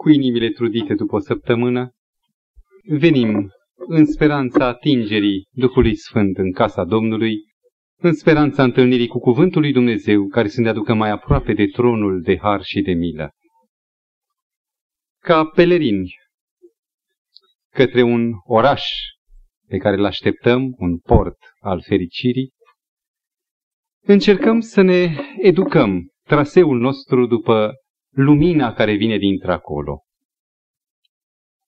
cu inimile trudite după o săptămână, venim în speranța atingerii Duhului Sfânt în casa Domnului, în speranța întâlnirii cu Cuvântul lui Dumnezeu, care să ne aducă mai aproape de tronul de har și de milă. Ca pelerini către un oraș pe care îl așteptăm, un port al fericirii, încercăm să ne educăm traseul nostru după lumina care vine dintre acolo.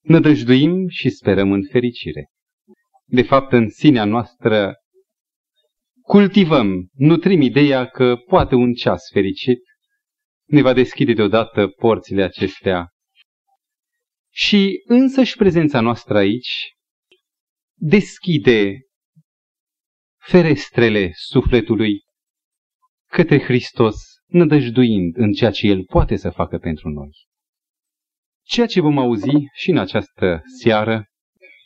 Nădăjduim și sperăm în fericire. De fapt, în sinea noastră cultivăm, nutrim ideea că poate un ceas fericit ne va deschide deodată porțile acestea. Și însăși prezența noastră aici deschide ferestrele sufletului către Hristos, nădăjduind în ceea ce El poate să facă pentru noi. Ceea ce vom auzi și în această seară,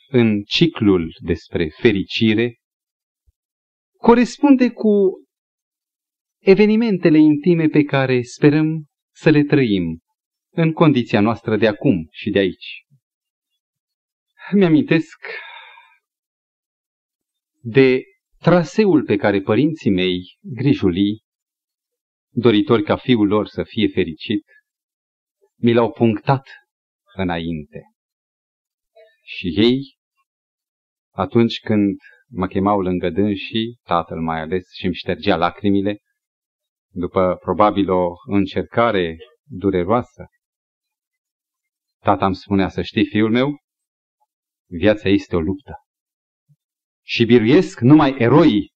în ciclul despre fericire, corespunde cu evenimentele intime pe care sperăm să le trăim în condiția noastră de acum și de aici. Mi-amintesc de traseul pe care părinții mei, grijulii, doritori ca fiul lor să fie fericit, mi l-au punctat înainte. Și ei, atunci când mă chemau lângă dânsii, tatăl mai ales, și îmi ștergea lacrimile, după probabil o încercare dureroasă, tata îmi spunea să știi, fiul meu, viața este o luptă. Și biruiesc numai eroii,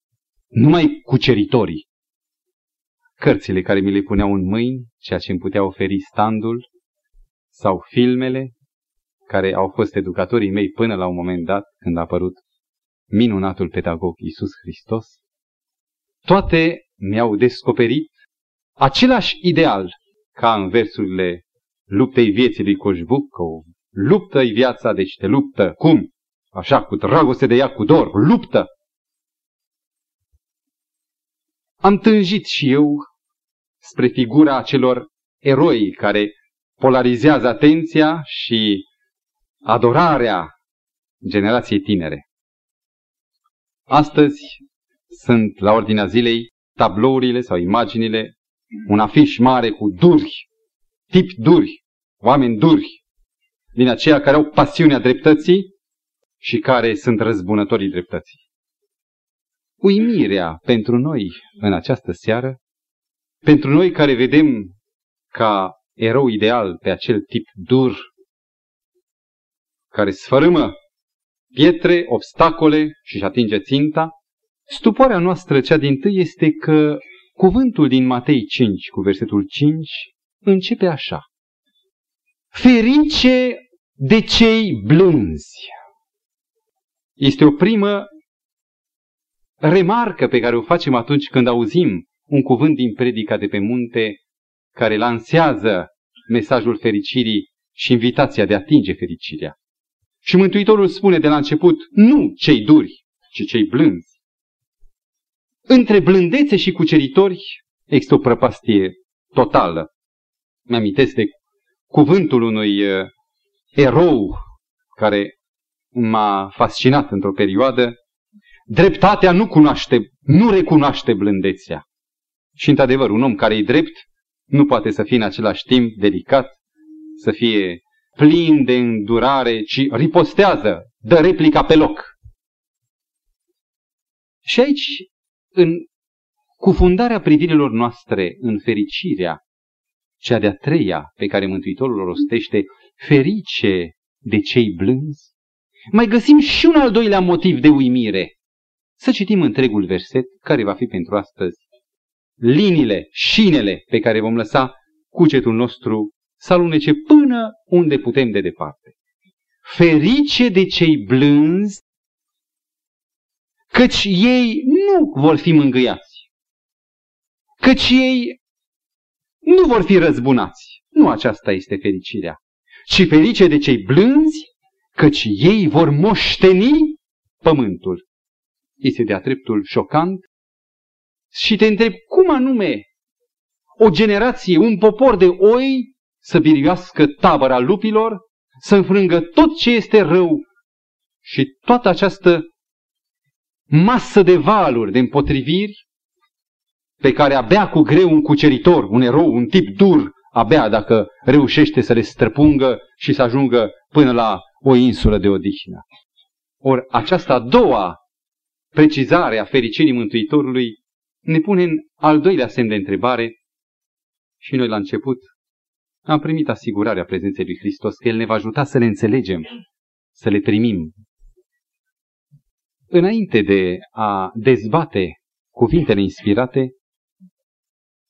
numai cuceritorii. Cărțile care mi le puneau în mâini, ceea ce îmi putea oferi standul, sau filmele care au fost educatorii mei până la un moment dat când a apărut minunatul pedagog Isus Hristos, toate mi-au descoperit același ideal ca în versurile luptei vieții lui Coșbucov. Luptă-i viața, deci te luptă. Cum? Așa, cu dragoste de ea, cu dor. Luptă! Am tânjit și eu spre figura acelor eroi care polarizează atenția și adorarea generației tinere. Astăzi sunt la ordinea zilei tablourile sau imaginile, un afiș mare cu duri, tip duri, oameni duri, din aceia care au pasiunea dreptății și care sunt răzbunătorii dreptății. Uimirea pentru noi în această seară, pentru noi care vedem ca erou ideal pe acel tip dur, care sfărâmă pietre, obstacole și își atinge ținta, stupoarea noastră cea din tâi este că cuvântul din Matei 5 cu versetul 5 începe așa. Ferice de cei blânzi. Este o primă remarcă pe care o facem atunci când auzim un cuvânt din predica de pe munte care lansează mesajul fericirii și invitația de a atinge fericirea. Și Mântuitorul spune de la început, nu cei duri, ci cei blânzi. Între blândețe și cuceritori există o prăpastie totală. Mi-amintesc de cuvântul unui uh, erou care m-a fascinat într-o perioadă. Dreptatea nu cunoaște, nu recunoaște blândețea. Și într-adevăr, un om care e drept nu poate să fie în același timp delicat, să fie plin de îndurare, ci ripostează, dă replica pe loc. Și aici, în cufundarea privirilor noastre în fericirea, cea de-a treia pe care Mântuitorul o rostește, ferice de cei blânzi, mai găsim și un al doilea motiv de uimire. Să citim întregul verset care va fi pentru astăzi liniile, șinele pe care vom lăsa cugetul nostru să alunece până unde putem de departe. Ferice de cei blânzi, căci ei nu vor fi mângâiați, căci ei nu vor fi răzbunați. Nu aceasta este fericirea, ci ferice de cei blânzi, căci ei vor moșteni pământul. Este de-a dreptul șocant și te întreb cum anume o generație, un popor de oi să biriuască tabăra lupilor, să înfrângă tot ce este rău și toată această masă de valuri, de împotriviri, pe care abia cu greu un cuceritor, un erou, un tip dur, abia dacă reușește să le străpungă și să ajungă până la o insulă de odihnă. Ori aceasta a doua precizare a fericirii Mântuitorului ne pune în al doilea semn de întrebare și noi la început am primit asigurarea prezenței lui Hristos că El ne va ajuta să le înțelegem, să le primim. Înainte de a dezbate cuvintele inspirate,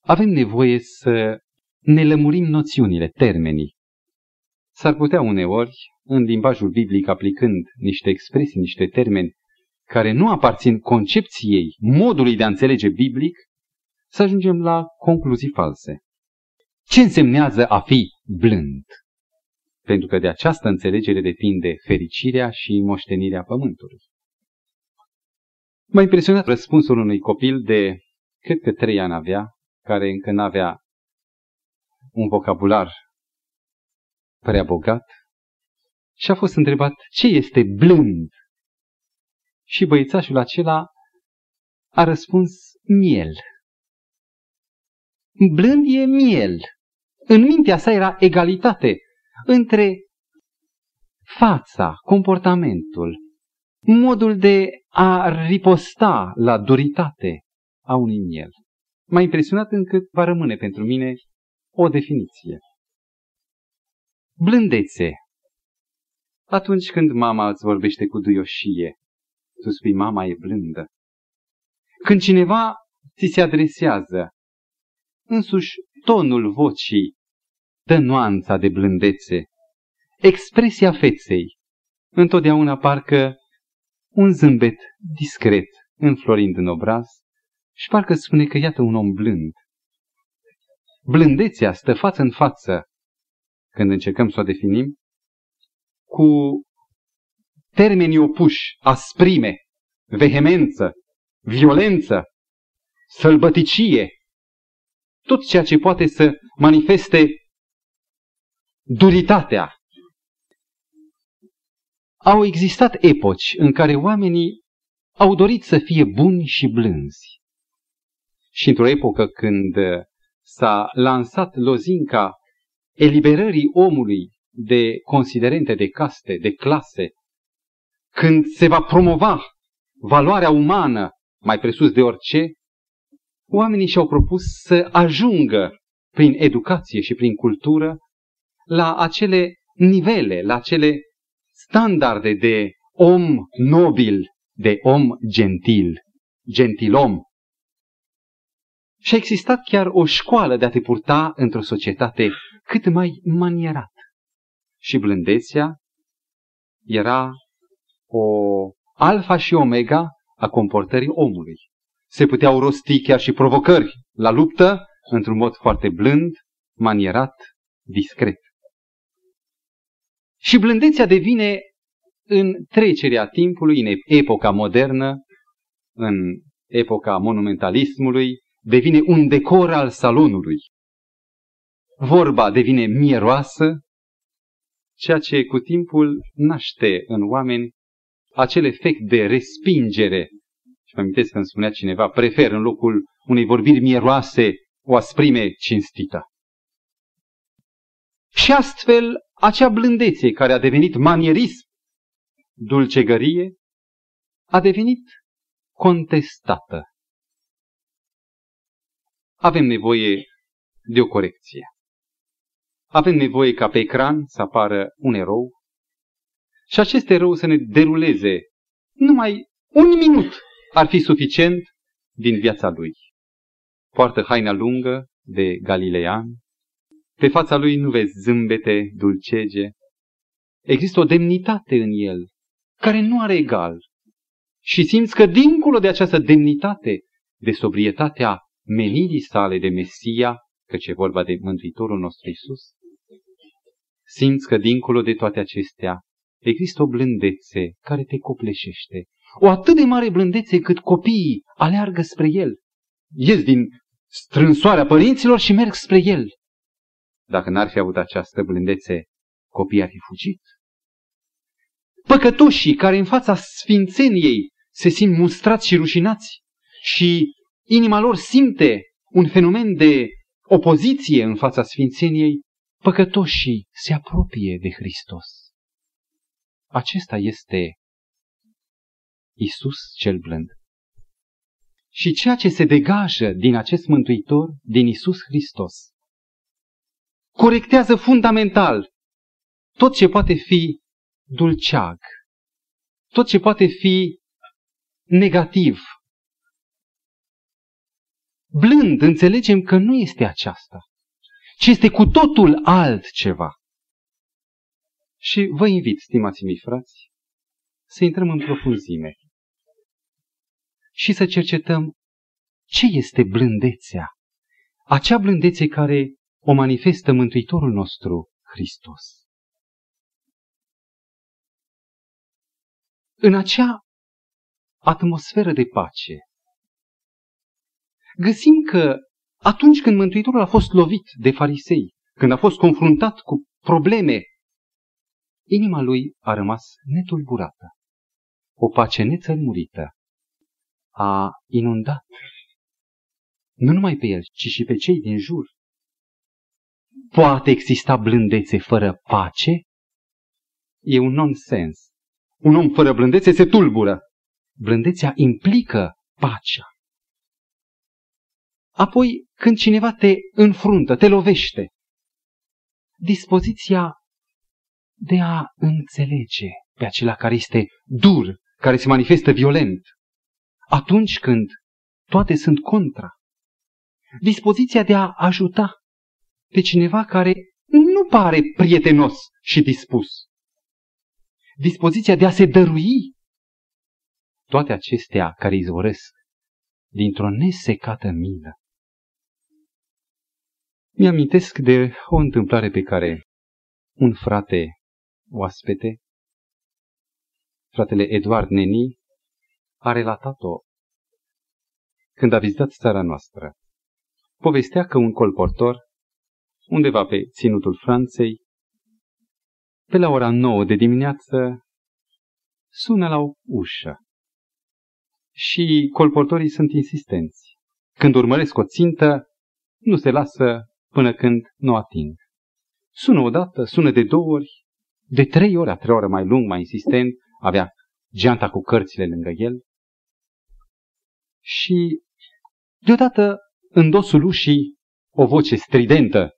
avem nevoie să ne lămurim noțiunile, termenii. S-ar putea uneori, în limbajul biblic, aplicând niște expresii, niște termeni care nu aparțin concepției, modului de a înțelege biblic, să ajungem la concluzii false. Ce însemnează a fi blând? Pentru că de această înțelegere depinde fericirea și moștenirea pământului. M-a impresionat răspunsul unui copil de, cred că trei ani avea, care încă n-avea un vocabular prea bogat și a fost întrebat ce este blând. Și băițașul acela a răspuns miel. Blând e miel. În mintea sa era egalitate între fața, comportamentul, modul de a riposta la duritate a unui miel. M-a impresionat încât va rămâne pentru mine o definiție. Blândețe. Atunci când mama îți vorbește cu duioșie, tu spui mama e blândă. Când cineva ți se adresează, însuși tonul vocii dă nuanța de blândețe, expresia feței, întotdeauna parcă un zâmbet discret înflorind în obraz și parcă spune că iată un om blând. Blândețea stă față în față, când încercăm să o definim, cu termenii opuși, asprime, vehemență, violență, sălbăticie, tot ceea ce poate să manifeste duritatea. Au existat epoci în care oamenii au dorit să fie buni și blânzi. Și într-o epocă când s-a lansat lozinca eliberării omului de considerente de caste, de clase, când se va promova valoarea umană mai presus de orice, oamenii și-au propus să ajungă prin educație și prin cultură la acele nivele, la acele standarde de om nobil, de om gentil, gentilom. Și a existat chiar o școală de a te purta într-o societate cât mai manierat. Și blândețea era o alfa și omega a comportării omului. Se puteau rosti chiar și provocări la luptă într-un mod foarte blând, manierat, discret. Și blândețea devine în trecerea timpului, în epoca modernă, în epoca monumentalismului, devine un decor al salonului. Vorba devine mieroasă, ceea ce cu timpul naște în oameni acel efect de respingere. Și mă amintesc când spunea cineva, prefer în locul unei vorbiri mieroase o asprime cinstită. Și astfel, acea blândețe care a devenit manierism, dulcegărie, a devenit contestată. Avem nevoie de o corecție. Avem nevoie ca pe ecran să apară un erou și acest erou să ne deruleze numai un minut ar fi suficient din viața lui. Poartă haina lungă de galilean, pe fața lui nu vezi zâmbete, dulcege. Există o demnitate în el, care nu are egal. Și simți că dincolo de această demnitate, de sobrietatea menirii sale de Mesia, căci e vorba de Mântuitorul nostru Isus, simți că dincolo de toate acestea există o blândețe care te copleșește. O atât de mare blândețe cât copiii aleargă spre el. Ies din strânsoarea părinților și merg spre el. Dacă n-ar fi avut această blândețe, copiii ar fi fugit. Păcătoșii care în fața sfințeniei se simt mustrați și rușinați și inima lor simte un fenomen de opoziție în fața sfințeniei, păcătoșii se apropie de Hristos. Acesta este Isus cel blând. Și ceea ce se degajă din acest Mântuitor, din Isus Hristos, corectează fundamental tot ce poate fi dulceag, tot ce poate fi negativ. Blând înțelegem că nu este aceasta, ci este cu totul altceva. Și vă invit, stimați mei frați, să intrăm în profunzime și să cercetăm ce este blândețea. Acea blândețe care o manifestă Mântuitorul nostru, Hristos. În acea atmosferă de pace, găsim că atunci când Mântuitorul a fost lovit de farisei, când a fost confruntat cu probleme, inima lui a rămas netulburată. O pace nețălmurită a inundat nu numai pe el, ci și pe cei din jur. Poate exista blândețe fără pace? E un nonsens. Un om fără blândețe se tulbură. Blândețea implică pacea. Apoi, când cineva te înfruntă, te lovește, dispoziția de a înțelege pe acela care este dur, care se manifestă violent, atunci când toate sunt contra. Dispoziția de a ajuta pe cineva care nu pare prietenos și dispus. Dispoziția de a se dărui. Toate acestea care izvoresc dintr-o nesecată milă. Mi-amintesc de o întâmplare pe care un frate oaspete, fratele Eduard Neni, a relatat-o când a vizitat țara noastră. Povestea că un colportor, undeva pe ținutul Franței, pe la ora 9 de dimineață, sună la o ușă. Și colportorii sunt insistenți. Când urmăresc o țintă, nu se lasă până când nu o ating. Sună o dată, sună de două ori, de trei ori, a trei ori mai lung, mai insistent, avea geanta cu cărțile lângă el. Și deodată, în dosul ușii, o voce stridentă,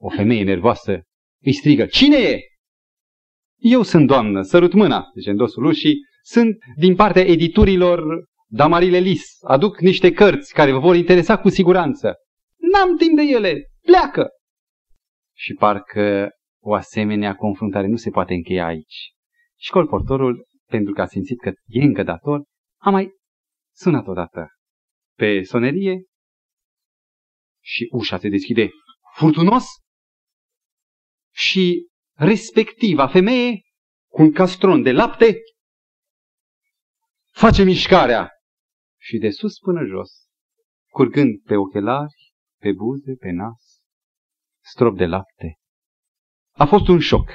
o femeie nervoasă, îi strigă, Cine e? Eu sunt doamnă, sărut mâna, zice în dosul ușii, sunt din partea editurilor Damarile Lis, aduc niște cărți care vă vor interesa cu siguranță. N-am timp de ele, pleacă! Și parcă o asemenea confruntare nu se poate încheia aici. Și colportorul, pentru că a simțit că e încă dator, a mai sunat odată pe sonerie și ușa se deschide furtunos și respectiva femeie cu un castron de lapte face mișcarea și de sus până jos, curgând pe ochelari, pe buze, pe nas, strop de lapte. A fost un șoc.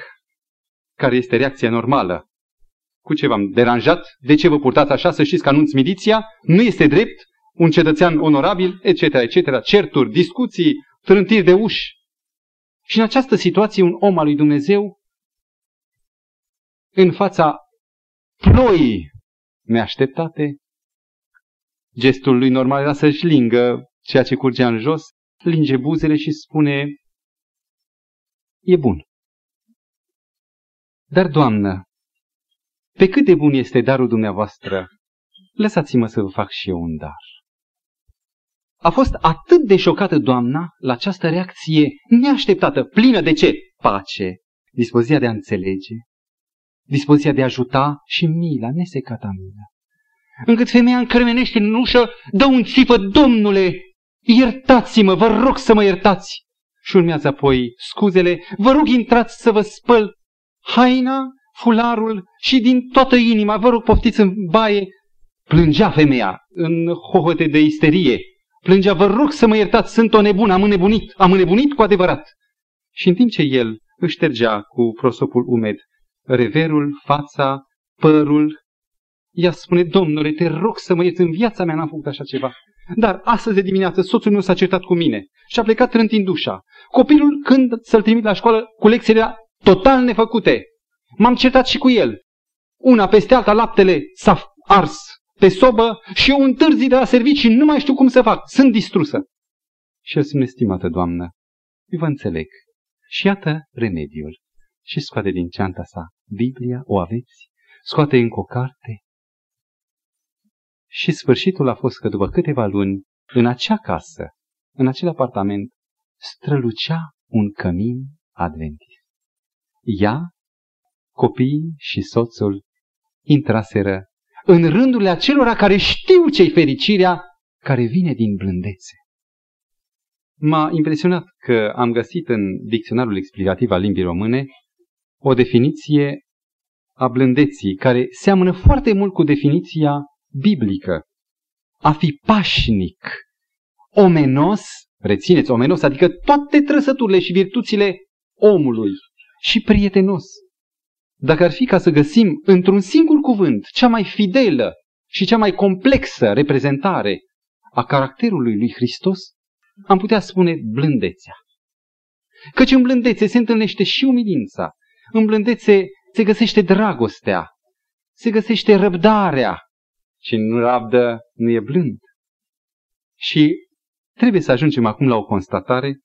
Care este reacția normală? Cu ce v-am deranjat? De ce vă purtați așa? Să știți că anunț miliția? Nu este drept? Un cetățean onorabil? Etc. etc. Certuri, discuții, trântiri de uși. Și în această situație un om al lui Dumnezeu, în fața ploii neașteptate, gestul lui normal era să-și lingă ceea ce curgea în jos, linge buzele și spune, e bun. Dar, Doamnă, pe cât de bun este darul dumneavoastră, lăsați-mă să vă fac și eu un dar. A fost atât de șocată doamna la această reacție neașteptată, plină de ce? Pace, dispoziția de a înțelege, dispoziția de a ajuta și mila, nesecata mila. Încât femeia încremenește în ușă, dă un țipă, Domnule, iertați-mă, vă rog să mă iertați. Și urmează apoi scuzele, vă rog intrați să vă spăl haina, fularul și din toată inima, vă rog poftiți în baie. Plângea femeia în hohote de isterie, plângea, vă rog să mă iertați, sunt o nebună, am înnebunit, am înnebunit cu adevărat. Și în timp ce el își ștergea cu prosopul umed reverul, fața, părul, ea spune, domnule, te rog să mă ierți, în viața mea n-am făcut așa ceva. Dar astăzi de dimineață soțul meu s-a certat cu mine și a plecat trântind ușa. Copilul, când să-l trimit la școală, cu lecțiile total nefăcute, m-am certat și cu el. Una peste alta, laptele s-a ars pe sobă și eu întârzi de la servicii, nu mai știu cum să fac, sunt distrusă. Și el spune, stimată doamnă, eu vă înțeleg. Și iată remediul. Și scoate din ceanta sa Biblia, o aveți, scoate încă o carte. Și sfârșitul a fost că după câteva luni, în acea casă, în acel apartament, strălucea un cămin adventist. Ea, copiii și soțul intraseră în rândurile acelora care știu ce-i fericirea care vine din blândețe. M-a impresionat că am găsit în dicționarul explicativ al limbii române o definiție a blândeții care seamănă foarte mult cu definiția biblică. A fi pașnic, omenos, rețineți, omenos, adică toate trăsăturile și virtuțile omului și prietenos. Dacă ar fi ca să găsim într-un singur cuvânt cea mai fidelă și cea mai complexă reprezentare a caracterului lui Hristos, am putea spune blândețea. Căci în blândețe se întâlnește și umilința, în blândețe se găsește dragostea, se găsește răbdarea. Și nu rabdă nu e blând. Și trebuie să ajungem acum la o constatare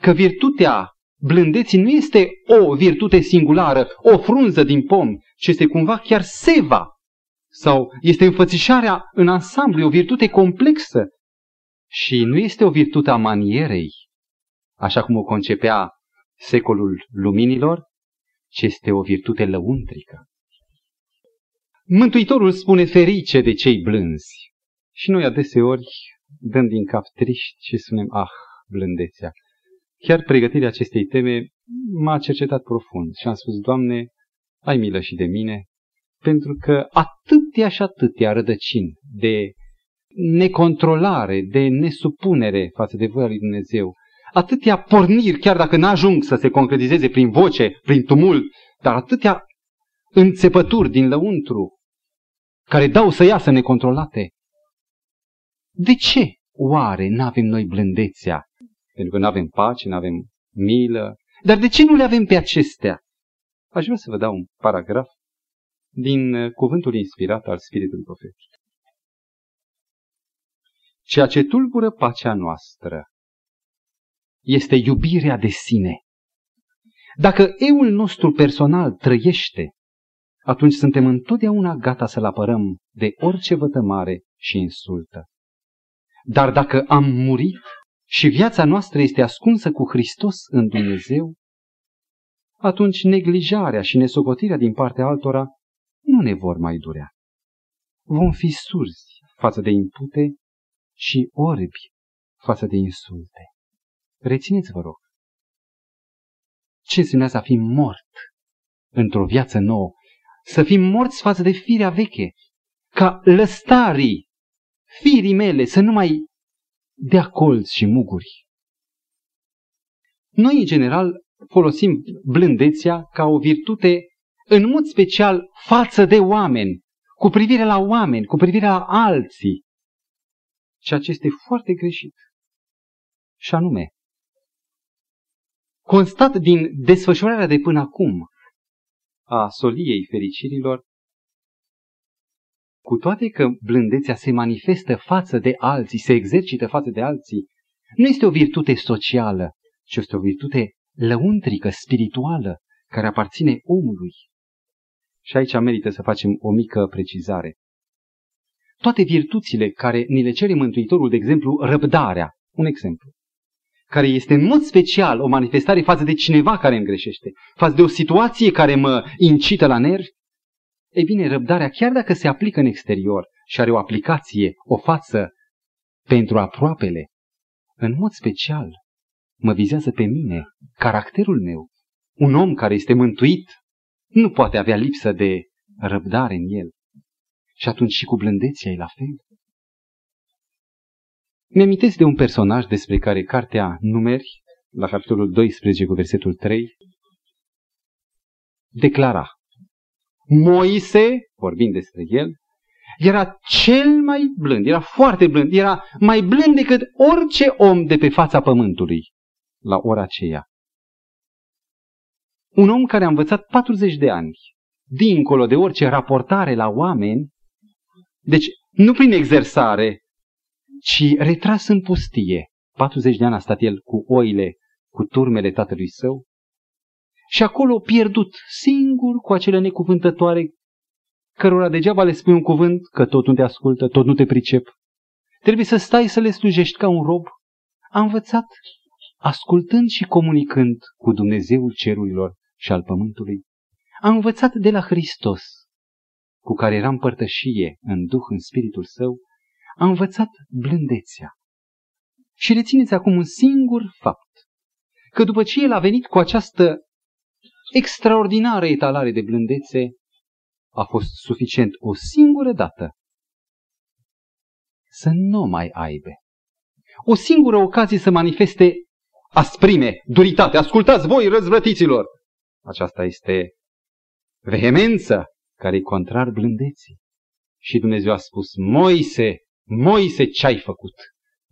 că virtutea blândeții nu este o virtute singulară, o frunză din pom, ci este cumva chiar seva. Sau este înfățișarea în ansamblu, o virtute complexă. Și nu este o virtute a manierei, așa cum o concepea secolul luminilor, ci este o virtute lăuntrică. Mântuitorul spune ferice de cei blânzi. Și noi adeseori dăm din cap triști și spunem, ah, blândețea. Chiar pregătirea acestei teme m-a cercetat profund și am spus, Doamne, ai milă și de mine, pentru că atâtea și atâtea rădăcini de necontrolare, de nesupunere față de voia lui Dumnezeu, atâtea porniri, chiar dacă n-ajung să se concretizeze prin voce, prin tumult, dar atâtea înțepături din lăuntru care dau să iasă necontrolate. De ce oare nu avem noi blândețea? Pentru că nu avem pace, nu avem milă. Dar de ce nu le avem pe acestea? Aș vrea să vă dau un paragraf din uh, cuvântul inspirat al Spiritului Profetic. Ceea ce tulbură pacea noastră este iubirea de sine. Dacă eul nostru personal trăiește, atunci suntem întotdeauna gata să-l apărăm de orice vătămare și insultă. Dar dacă am murit și viața noastră este ascunsă cu Hristos în Dumnezeu, atunci neglijarea și nesocotirea din partea altora nu ne vor mai durea. Vom fi surzi față de impute și orbi față de insulte. Rețineți, vă rog. Ce înseamnă să fim mort într-o viață nouă? Să fim morți față de firea veche, ca lăstarii, firii mele, să nu mai dea colți și muguri. Noi, în general, folosim blândețea ca o virtute, în mod special, față de oameni, cu privire la oameni, cu privire la alții. Ceea ce este foarte greșit. Și anume, constat din desfășurarea de până acum a soliei fericirilor, cu toate că blândețea se manifestă față de alții, se exercită față de alții, nu este o virtute socială, ci este o virtute lăuntrică, spirituală, care aparține omului. Și aici merită să facem o mică precizare. Toate virtuțile care ni le cere Mântuitorul, de exemplu, răbdarea, un exemplu care este în mod special o manifestare față de cineva care îmi greșește, față de o situație care mă incită la nervi, ei bine, răbdarea, chiar dacă se aplică în exterior și are o aplicație, o față pentru aproapele, în mod special mă vizează pe mine, caracterul meu. Un om care este mântuit nu poate avea lipsă de răbdare în el. Și atunci și cu blândețea e la fel. Mi-amintesc de un personaj despre care cartea Numeri la capitolul 12 cu versetul 3, declara, Moise, vorbind despre el, era cel mai blând, era foarte blând, era mai blând decât orice om de pe fața pământului la ora aceea. Un om care a învățat 40 de ani, dincolo de orice raportare la oameni, deci nu prin exersare, ci retras în pustie. 40 de ani a stat el cu oile, cu turmele tatălui său, și acolo pierdut, singur, cu acele necuvântătoare, cărora degeaba le spui un cuvânt, că tot nu te ascultă, tot nu te pricep. Trebuie să stai să le slujești ca un rob. A învățat, ascultând și comunicând cu Dumnezeul cerurilor și al pământului. A învățat de la Hristos, cu care era împărtășie în Duh, în Spiritul Său, a învățat blândețea. Și rețineți acum un singur fapt, că după ce el a venit cu această extraordinară etalare de blândețe, a fost suficient o singură dată să nu mai aibă. O singură ocazie să manifeste asprime, duritate. Ascultați voi, răzvrătiților! Aceasta este vehemență care e contrar blândeții. Și Dumnezeu a spus, Moise, Moise, ce-ai făcut?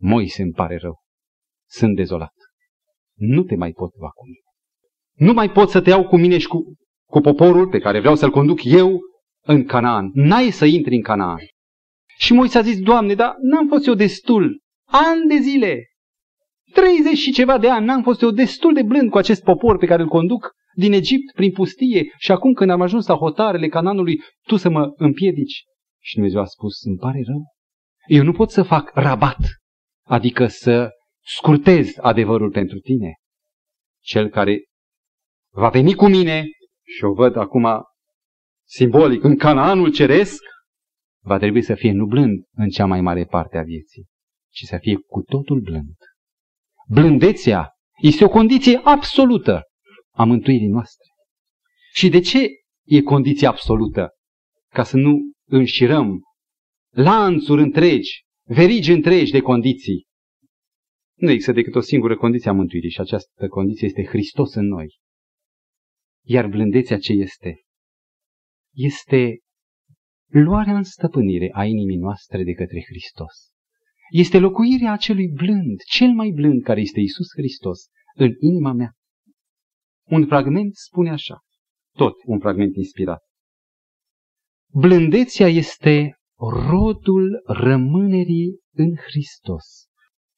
Moise, îmi pare rău. Sunt dezolat. Nu te mai pot lua cu mine. Nu mai pot să te iau cu mine și cu, cu poporul pe care vreau să-l conduc eu în Canaan. N-ai să intri în Canaan. Și Moise a zis, Doamne, dar n-am fost eu destul. Ani de zile. 30 și ceva de ani n-am fost eu destul de blând cu acest popor pe care îl conduc din Egipt prin pustie și acum când am ajuns la hotarele Cananului, tu să mă împiedici. Și Dumnezeu a spus, îmi pare rău. Eu nu pot să fac rabat, adică să scurtez adevărul pentru tine. Cel care va veni cu mine și o văd acum simbolic în Canaanul ceresc, va trebui să fie nu blând în cea mai mare parte a vieții, ci să fie cu totul blând. Blândețea este o condiție absolută a mântuirii noastre. Și de ce e condiție absolută? Ca să nu înșirăm lanțuri întregi, verigi întregi de condiții. Nu există decât o singură condiție a mântuirii și această condiție este Hristos în noi. Iar blândețea ce este? Este luarea în stăpânire a inimii noastre de către Hristos. Este locuirea acelui blând, cel mai blând care este Isus Hristos, în inima mea. Un fragment spune așa, tot un fragment inspirat. Blândețea este rodul rămânerii în Hristos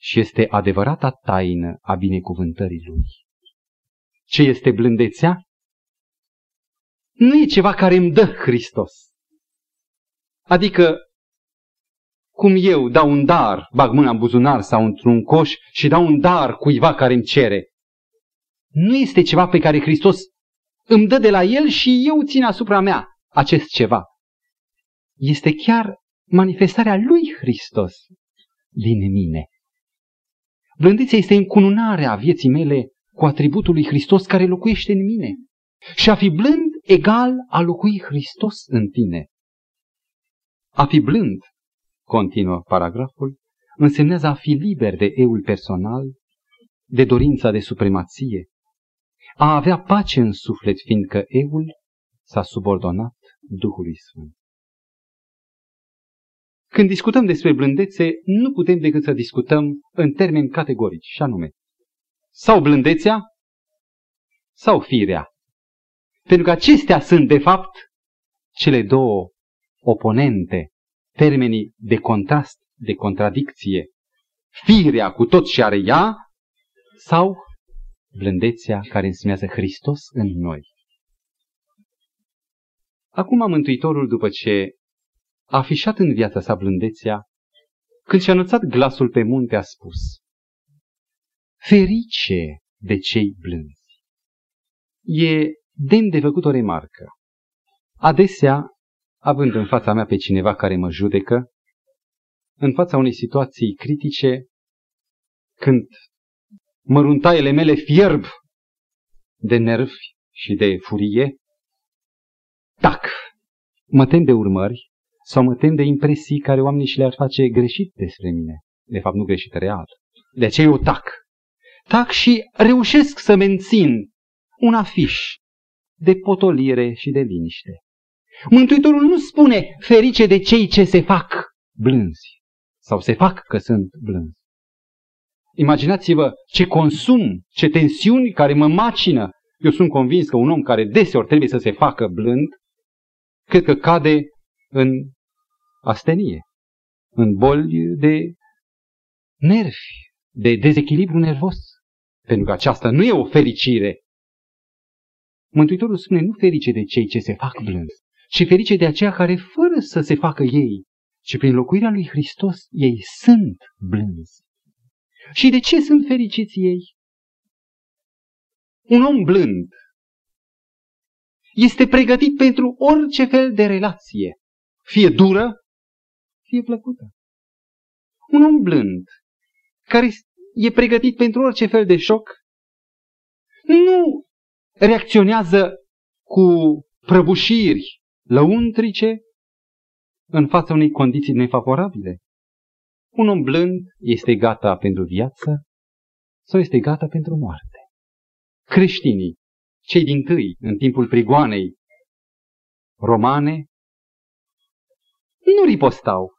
și este adevărata taină a binecuvântării Lui. Ce este blândețea? Nu e ceva care îmi dă Hristos. Adică, cum eu dau un dar, bag mâna în buzunar sau într-un coș și dau un dar cuiva care îmi cere. Nu este ceva pe care Hristos îmi dă de la El și eu țin asupra mea acest ceva. Este chiar manifestarea lui Hristos din mine. Blândețea este încununarea vieții mele cu atributul lui Hristos care locuiește în mine. Și a fi blând egal a locui Hristos în tine. A fi blând, continuă paragraful, însemnează a fi liber de eul personal, de dorința de supremație, a avea pace în suflet, fiindcă eul s-a subordonat Duhului Sfânt. Când discutăm despre blândețe, nu putem decât să discutăm în termeni categorici, și anume, sau blândețea, sau firea. Pentru că acestea sunt, de fapt, cele două oponente, termenii de contrast, de contradicție. Firea cu tot ce are ea, sau blândețea care însemnează Hristos în noi. Acum Mântuitorul, după ce a afișat în viața sa blândețea, când și-a anunțat glasul pe munte, a spus, Ferice de cei blânzi! E demn de făcut o remarcă. Adesea, având în fața mea pe cineva care mă judecă, în fața unei situații critice, când măruntaiele mele fierb de nervi și de furie, tac, mă tem de urmări sau mă tem de impresii care oamenii și le-ar face greșit despre mine. De fapt, nu greșit, real. De aceea eu tac. tac și reușesc să mențin un afiș de potolire și de liniște. Mântuitorul nu spune ferice de cei ce se fac blânzi sau se fac că sunt blânzi. Imaginați-vă ce consum, ce tensiuni care mă macină. Eu sunt convins că un om care deseori trebuie să se facă blând, cred că cade în astenie, în boli de nervi, de dezechilibru nervos. Pentru că aceasta nu e o fericire. Mântuitorul spune nu ferice de cei ce se fac blânzi, ci ferice de aceia care, fără să se facă ei, ci prin locuirea lui Hristos, ei sunt blânzi. Și de ce sunt fericiți ei? Un om blând este pregătit pentru orice fel de relație, fie dură, fie plăcută. Un om blând, care e pregătit pentru orice fel de șoc, nu reacționează cu prăbușiri lăuntrice în fața unei condiții nefavorabile. Un om blând este gata pentru viață sau este gata pentru moarte. Creștinii, cei din tâi, în timpul prigoanei romane, nu ripostau.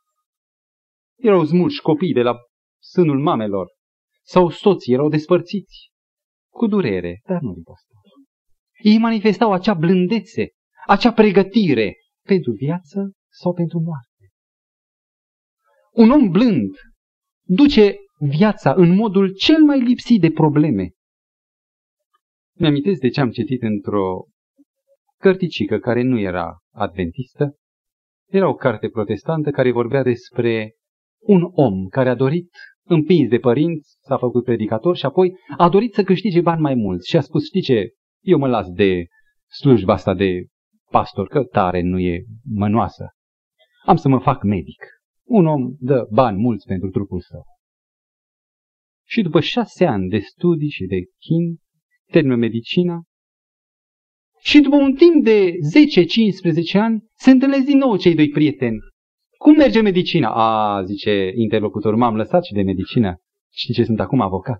Erau smulși copii de la sânul mamelor sau soții erau despărțiți cu durere, dar nu ripostau. Ei manifestau acea blândețe, acea pregătire pentru viață sau pentru moarte. Un om blând duce viața în modul cel mai lipsit de probleme. Mi-amintesc de ce am citit într-o cărticică care nu era adventistă. Era o carte protestantă care vorbea despre un om care a dorit, împins de părinți, s-a făcut predicator și apoi a dorit să câștige bani mai mulți și a spus, știi ce, eu mă las de slujba asta de pastor, că tare nu e mănoasă. Am să mă fac medic. Un om dă bani mulți pentru trupul său. Și după șase ani de studii și de chin, termină medicina și după un timp de 10-15 ani se întâlnesc din nou cei doi prieteni. Cum merge medicina? A, zice interlocutorul, m-am lăsat și de medicină. Știi ce sunt acum avocat.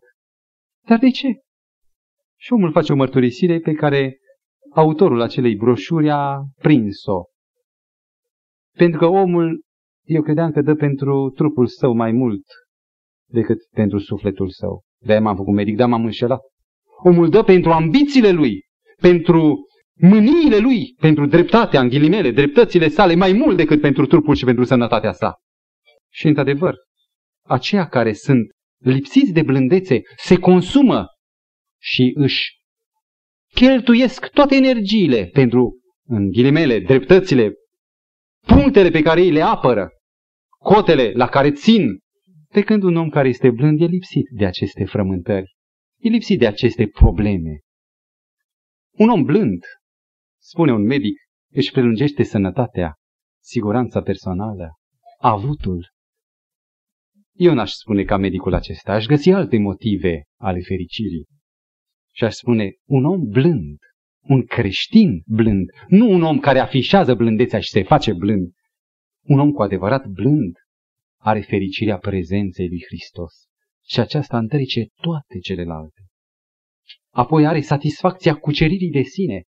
Dar de ce? Și omul face o mărturisire pe care autorul acelei broșuri a prins-o. Pentru că omul, eu credeam că dă pentru trupul său mai mult decât pentru sufletul său. De-aia m-am făcut medic, dar m-am înșelat. Omul dă pentru ambițiile lui, pentru mâniile lui, pentru dreptatea, în ghilimele, dreptățile sale, mai mult decât pentru trupul și pentru sănătatea sa. Și, într-adevăr, aceia care sunt lipsiți de blândețe se consumă și își cheltuiesc toate energiile pentru, în ghilimele, dreptățile, punctele pe care ei le apără, cotele la care țin, pe când un om care este blând e lipsit de aceste frământări, e lipsit de aceste probleme. Un om blând, spune un medic, își prelungește sănătatea, siguranța personală, avutul. Eu n-aș spune ca medicul acesta, aș găsi alte motive ale fericirii. Și aș spune, un om blând, un creștin blând, nu un om care afișează blândețea și se face blând. Un om cu adevărat blând are fericirea prezenței lui Hristos și aceasta întrece toate celelalte. Apoi are satisfacția cuceririi de sine.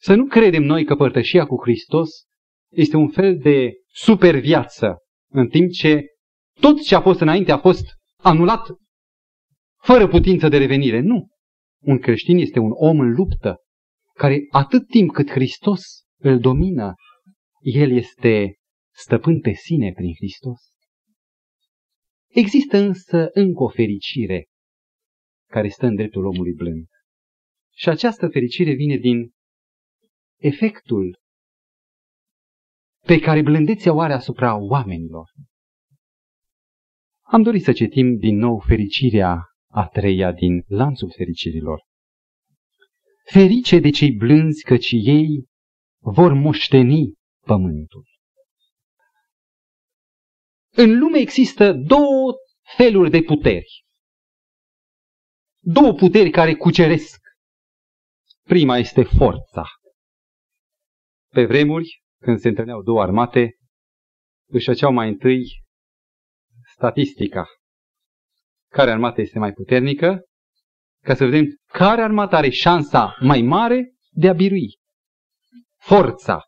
Să nu credem noi că părtășia cu Hristos este un fel de superviață, în timp ce tot ce a fost înainte a fost anulat fără putință de revenire. Nu. Un creștin este un om în luptă, care atât timp cât Hristos îl domină, el este stăpân pe sine prin Hristos. Există însă încă o fericire care stă în dreptul omului blând. Și această fericire vine din efectul pe care blândețea o are asupra oamenilor. Am dorit să citim din nou fericirea a treia din lanțul fericirilor. Ferice de cei blânzi, căci ei vor moșteni pământul. În lume există două feluri de puteri. Două puteri care cuceresc. Prima este forța. Pe vremuri, când se întâlneau două armate, își făceau mai întâi statistica care armată este mai puternică, ca să vedem care armată are șansa mai mare de a birui. Forța.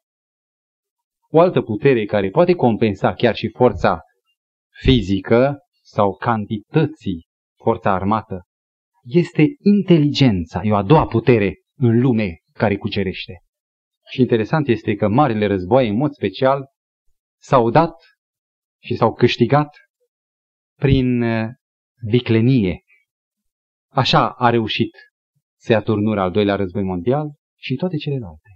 O altă putere care poate compensa chiar și forța fizică sau cantității, forța armată, este inteligența. E o a doua putere în lume care cucerește. Și interesant este că marile războaie, în mod special, s-au dat și s-au câștigat prin uh, viclenie. Așa a reușit să ia turnura al doilea război mondial și toate celelalte.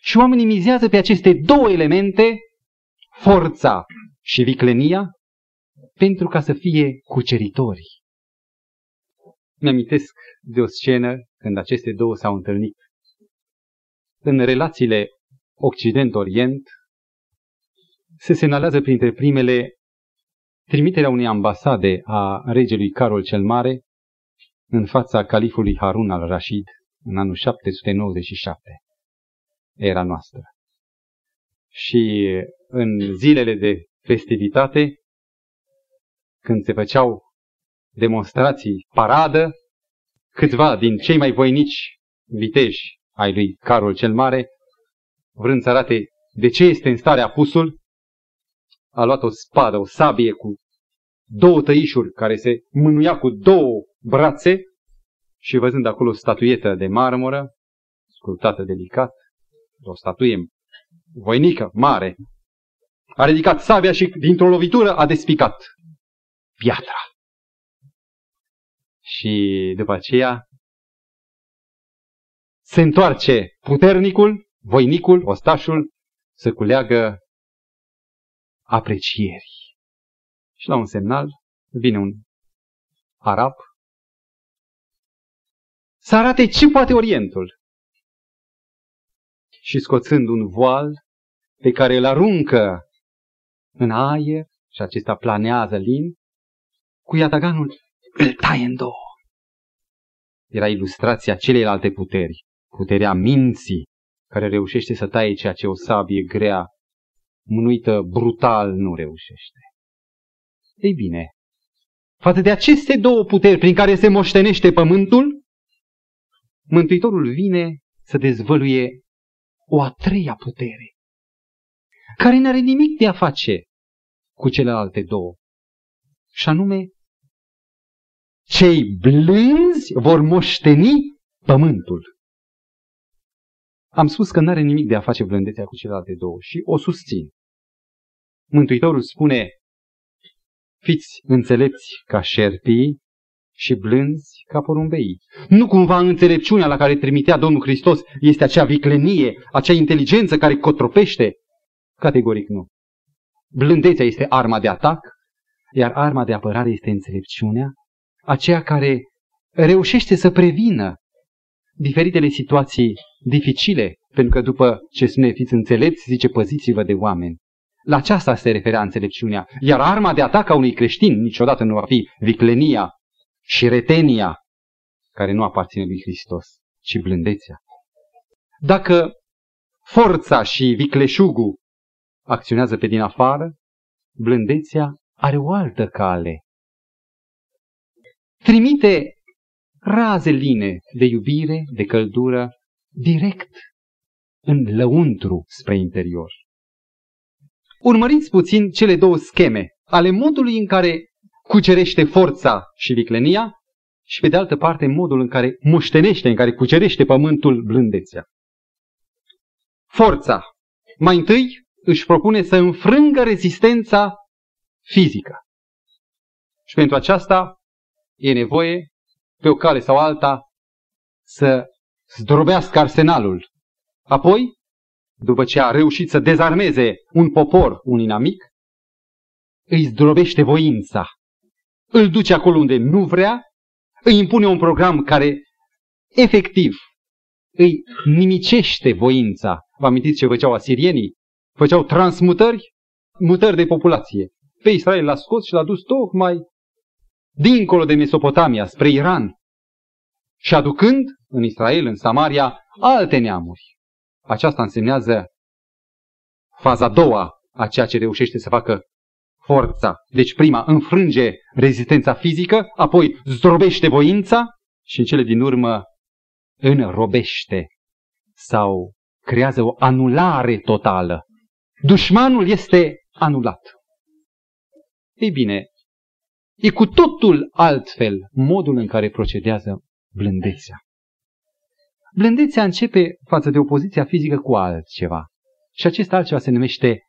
Și oamenii mizează pe aceste două elemente, forța și viclenia, pentru ca să fie cuceritori. Mi-amintesc de o scenă când aceste două s-au întâlnit. În relațiile Occident-Orient se semnalează printre primele trimiterea unei ambasade a regelui Carol cel Mare în fața califului Harun al Rashid în anul 797 era noastră. Și în zilele de festivitate, când se făceau demonstrații, paradă, câțiva din cei mai voinici viteji ai lui Carol cel Mare, vrând să arate de ce este în stare apusul, a luat o spadă, o sabie cu două tăișuri care se mânuia cu două brațe și văzând acolo o statuietă de marmură, sculptată delicat, o statuie voinică, mare, a ridicat sabia și dintr-o lovitură a despicat piatra. Și după aceea se întoarce puternicul, voinicul, ostașul, să culeagă aprecierii. Și la un semnal vine un arab să arate ce poate Orientul. Și scoțând un voal pe care îl aruncă în aer și acesta planează lin, cu iataganul îl taie în două. Era ilustrația celelalte puteri, puterea minții, care reușește să taie ceea ce o sabie grea, mânuită brutal, nu reușește. Ei bine, față de aceste două puteri prin care se moștenește pământul, Mântuitorul vine să dezvăluie o a treia putere, care nu are nimic de a face cu celelalte două. Și anume, cei blânzi vor moșteni pământul. Am spus că nu are nimic de a face blândețea cu celelalte două și o susțin. Mântuitorul spune, fiți înțelepți ca șerpii și blânzi ca porumbei. Nu cumva înțelepciunea la care trimitea Domnul Hristos este acea viclenie, acea inteligență care cotropește? Categoric nu. Blândețea este arma de atac, iar arma de apărare este înțelepciunea, aceea care reușește să prevină diferitele situații dificile, pentru că după ce spune fiți înțelepți, zice păziți-vă de oameni. La aceasta se referea înțelepciunea. Iar arma de atac a unui creștin niciodată nu va fi viclenia și retenia, care nu aparține lui Hristos, ci blândețea. Dacă forța și vicleșugul acționează pe din afară, blândețea are o altă cale. Trimite raze line de iubire, de căldură, direct în lăuntru spre interior. Urmăriți puțin cele două scheme ale modului în care cucerește forța și viclenia și pe de altă parte modul în care muștenește, în care cucerește pământul blândețea. Forța. Mai întâi își propune să înfrângă rezistența fizică. Și pentru aceasta e nevoie, pe o cale sau alta, să zdrobească arsenalul. Apoi, după ce a reușit să dezarmeze un popor, un inamic, îi zdrobește voința îl duce acolo unde nu vrea, îi impune un program care efectiv îi nimicește voința. Vă amintiți ce făceau asirienii? Făceau transmutări, mutări de populație. Pe Israel l-a scos și l-a dus tocmai dincolo de Mesopotamia, spre Iran. Și aducând în Israel, în Samaria, alte neamuri. Aceasta însemnează faza a doua a ceea ce reușește să facă forța. Deci prima înfrânge rezistența fizică, apoi zdrobește voința și în cele din urmă înrobește sau creează o anulare totală. Dușmanul este anulat. Ei bine, e cu totul altfel modul în care procedează blândețea. Blândețea începe față de opoziția fizică cu altceva. Și acest altceva se numește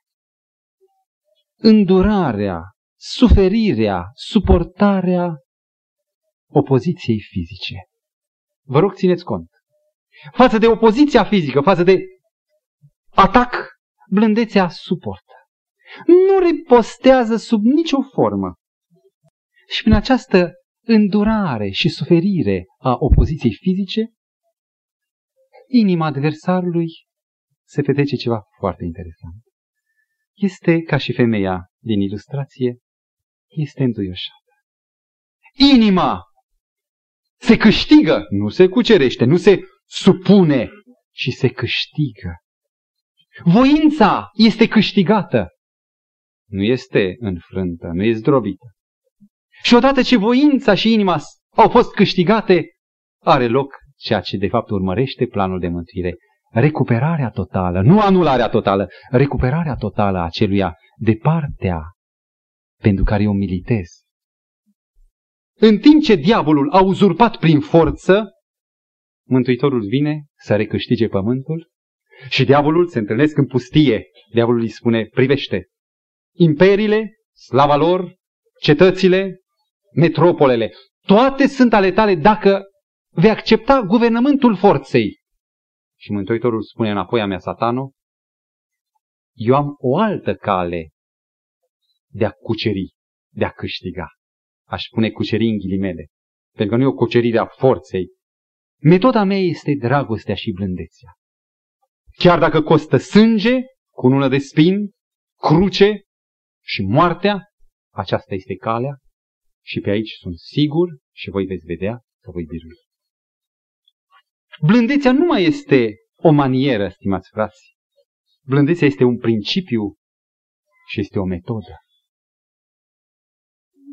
îndurarea, suferirea, suportarea opoziției fizice. Vă rog, țineți cont. Față de opoziția fizică, față de atac, blândețea suportă. Nu ripostează sub nicio formă. Și prin această îndurare și suferire a opoziției fizice, inima adversarului se petrece ceva foarte interesant. Este ca și femeia din ilustrație, este înduioșată. Inima se câștigă, nu se cucerește, nu se supune, și se câștigă. Voința este câștigată, nu este înfrântă, nu este zdrobită. Și odată ce voința și inima au fost câștigate, are loc ceea ce de fapt urmărește planul de mântuire. Recuperarea totală, nu anularea totală, recuperarea totală a celuia de partea pentru care eu militez. În timp ce diavolul a uzurpat prin forță, Mântuitorul vine să recâștige pământul și diavolul se întâlnesc în pustie. Diavolul îi spune, privește, imperiile, slava lor, cetățile, metropolele, toate sunt ale tale dacă vei accepta guvernământul forței. Și Mântuitorul spune înapoi a mea, satano, eu am o altă cale de a cuceri, de a câștiga. Aș spune cuceri în ghilimele, pentru că nu e o cucerire a forței. Metoda mea este dragostea și blândețea. Chiar dacă costă sânge, cu unul de spin, cruce și moartea, aceasta este calea și pe aici sunt sigur și voi veți vedea că voi birui. Blândețea nu mai este o manieră, stimați frați. Blândețea este un principiu și este o metodă.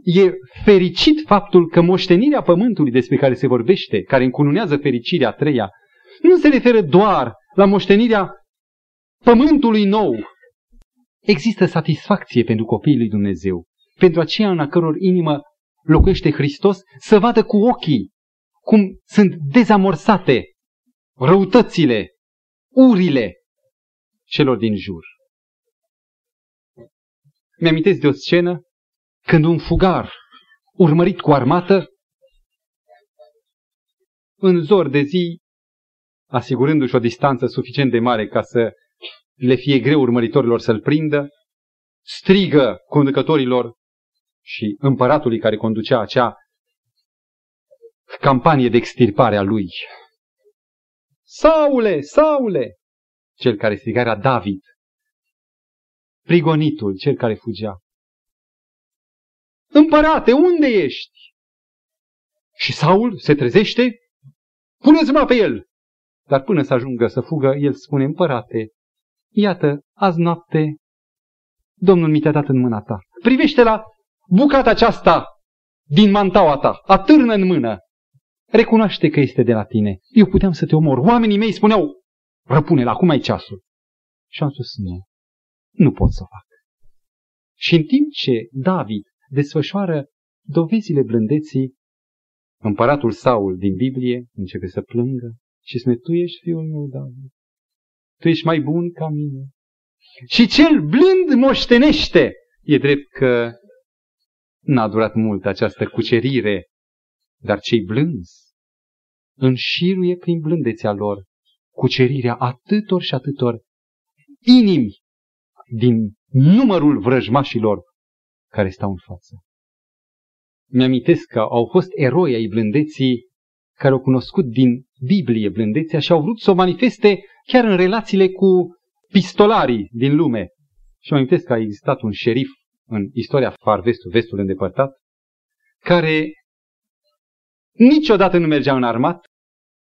E fericit faptul că moștenirea pământului despre care se vorbește, care încununează fericirea a treia, nu se referă doar la moștenirea pământului nou. Există satisfacție pentru copiii lui Dumnezeu, pentru aceia în a căror inimă locuiește Hristos, să vadă cu ochii cum sunt dezamorsate răutățile, urile celor din jur. Mi-amintesc de o scenă când un fugar, urmărit cu armată, în zor de zi, asigurându-și o distanță suficient de mare ca să le fie greu urmăritorilor să-l prindă, strigă conducătorilor și împăratului care conducea acea campanie de extirpare a lui. Saule, Saule! Cel care striga era David. Prigonitul, cel care fugea. Împărate, unde ești? Și Saul se trezește, puneți mâna pe el. Dar până să ajungă să fugă, el spune, împărate, iată, azi noapte, Domnul mi te-a dat în mâna ta. Privește la bucata aceasta din mantaua ta, atârnă în mână. Recunoaște că este de la tine. Eu puteam să te omor. Oamenii mei spuneau, răpune-l, acum ai ceasul. Și am spus, nu, nu pot să o fac. Și în timp ce David desfășoară dovezile blândeții, împăratul Saul din Biblie începe să plângă și spune, tu ești fiul meu, David. Tu ești mai bun ca mine. Și cel blând moștenește. E drept că n-a durat mult această cucerire, dar cei blânzi înșiruie prin blândețea lor cucerirea atâtor și atâtor inimi din numărul vrăjmașilor care stau în față. Mi-amintesc că au fost eroi ai blândeții care au cunoscut din Biblie blândețea și au vrut să o manifeste chiar în relațiile cu pistolarii din lume. Și mă amintesc că a existat un șerif în istoria Far Vestul, Vestul îndepărtat, care niciodată nu mergea în armat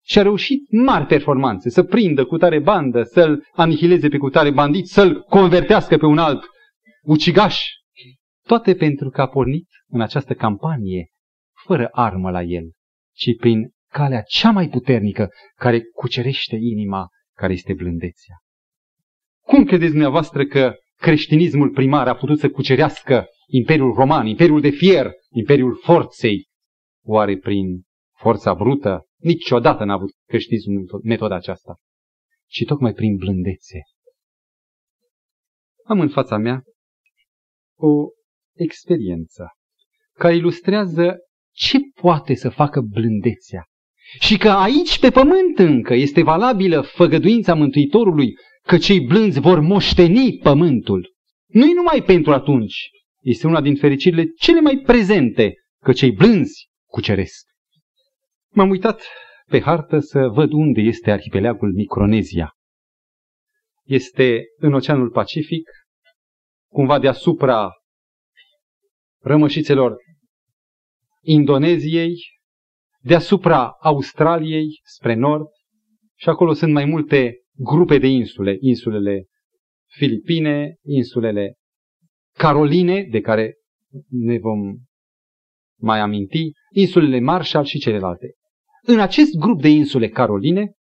și a reușit mari performanțe, să prindă cu tare bandă, să-l anihileze pe cu tare bandit, să-l convertească pe un alt ucigaș Toate pentru că a pornit în această campanie fără armă la el, ci prin calea cea mai puternică care cucerește inima, care este blândețea. Cum credeți dumneavoastră că creștinismul primar a putut să cucerească Imperiul Roman, Imperiul de Fier, Imperiul Forței? Oare prin forța brută? Niciodată n-a avut creștinismul metoda aceasta, ci tocmai prin blândețe. Am în fața mea o experiență care ilustrează ce poate să facă blândețea. Și că aici pe pământ încă este valabilă făgăduința Mântuitorului că cei blânzi vor moșteni pământul. Nu-i numai pentru atunci, este una din fericirile cele mai prezente că cei blânzi cuceresc. M-am uitat pe hartă să văd unde este arhipelagul Micronezia. Este în Oceanul Pacific, cumva deasupra rămășițelor Indoneziei, deasupra Australiei spre nord și acolo sunt mai multe grupe de insule, insulele Filipine, insulele Caroline, de care ne vom mai aminti, insulele Marshall și celelalte. În acest grup de insule Caroline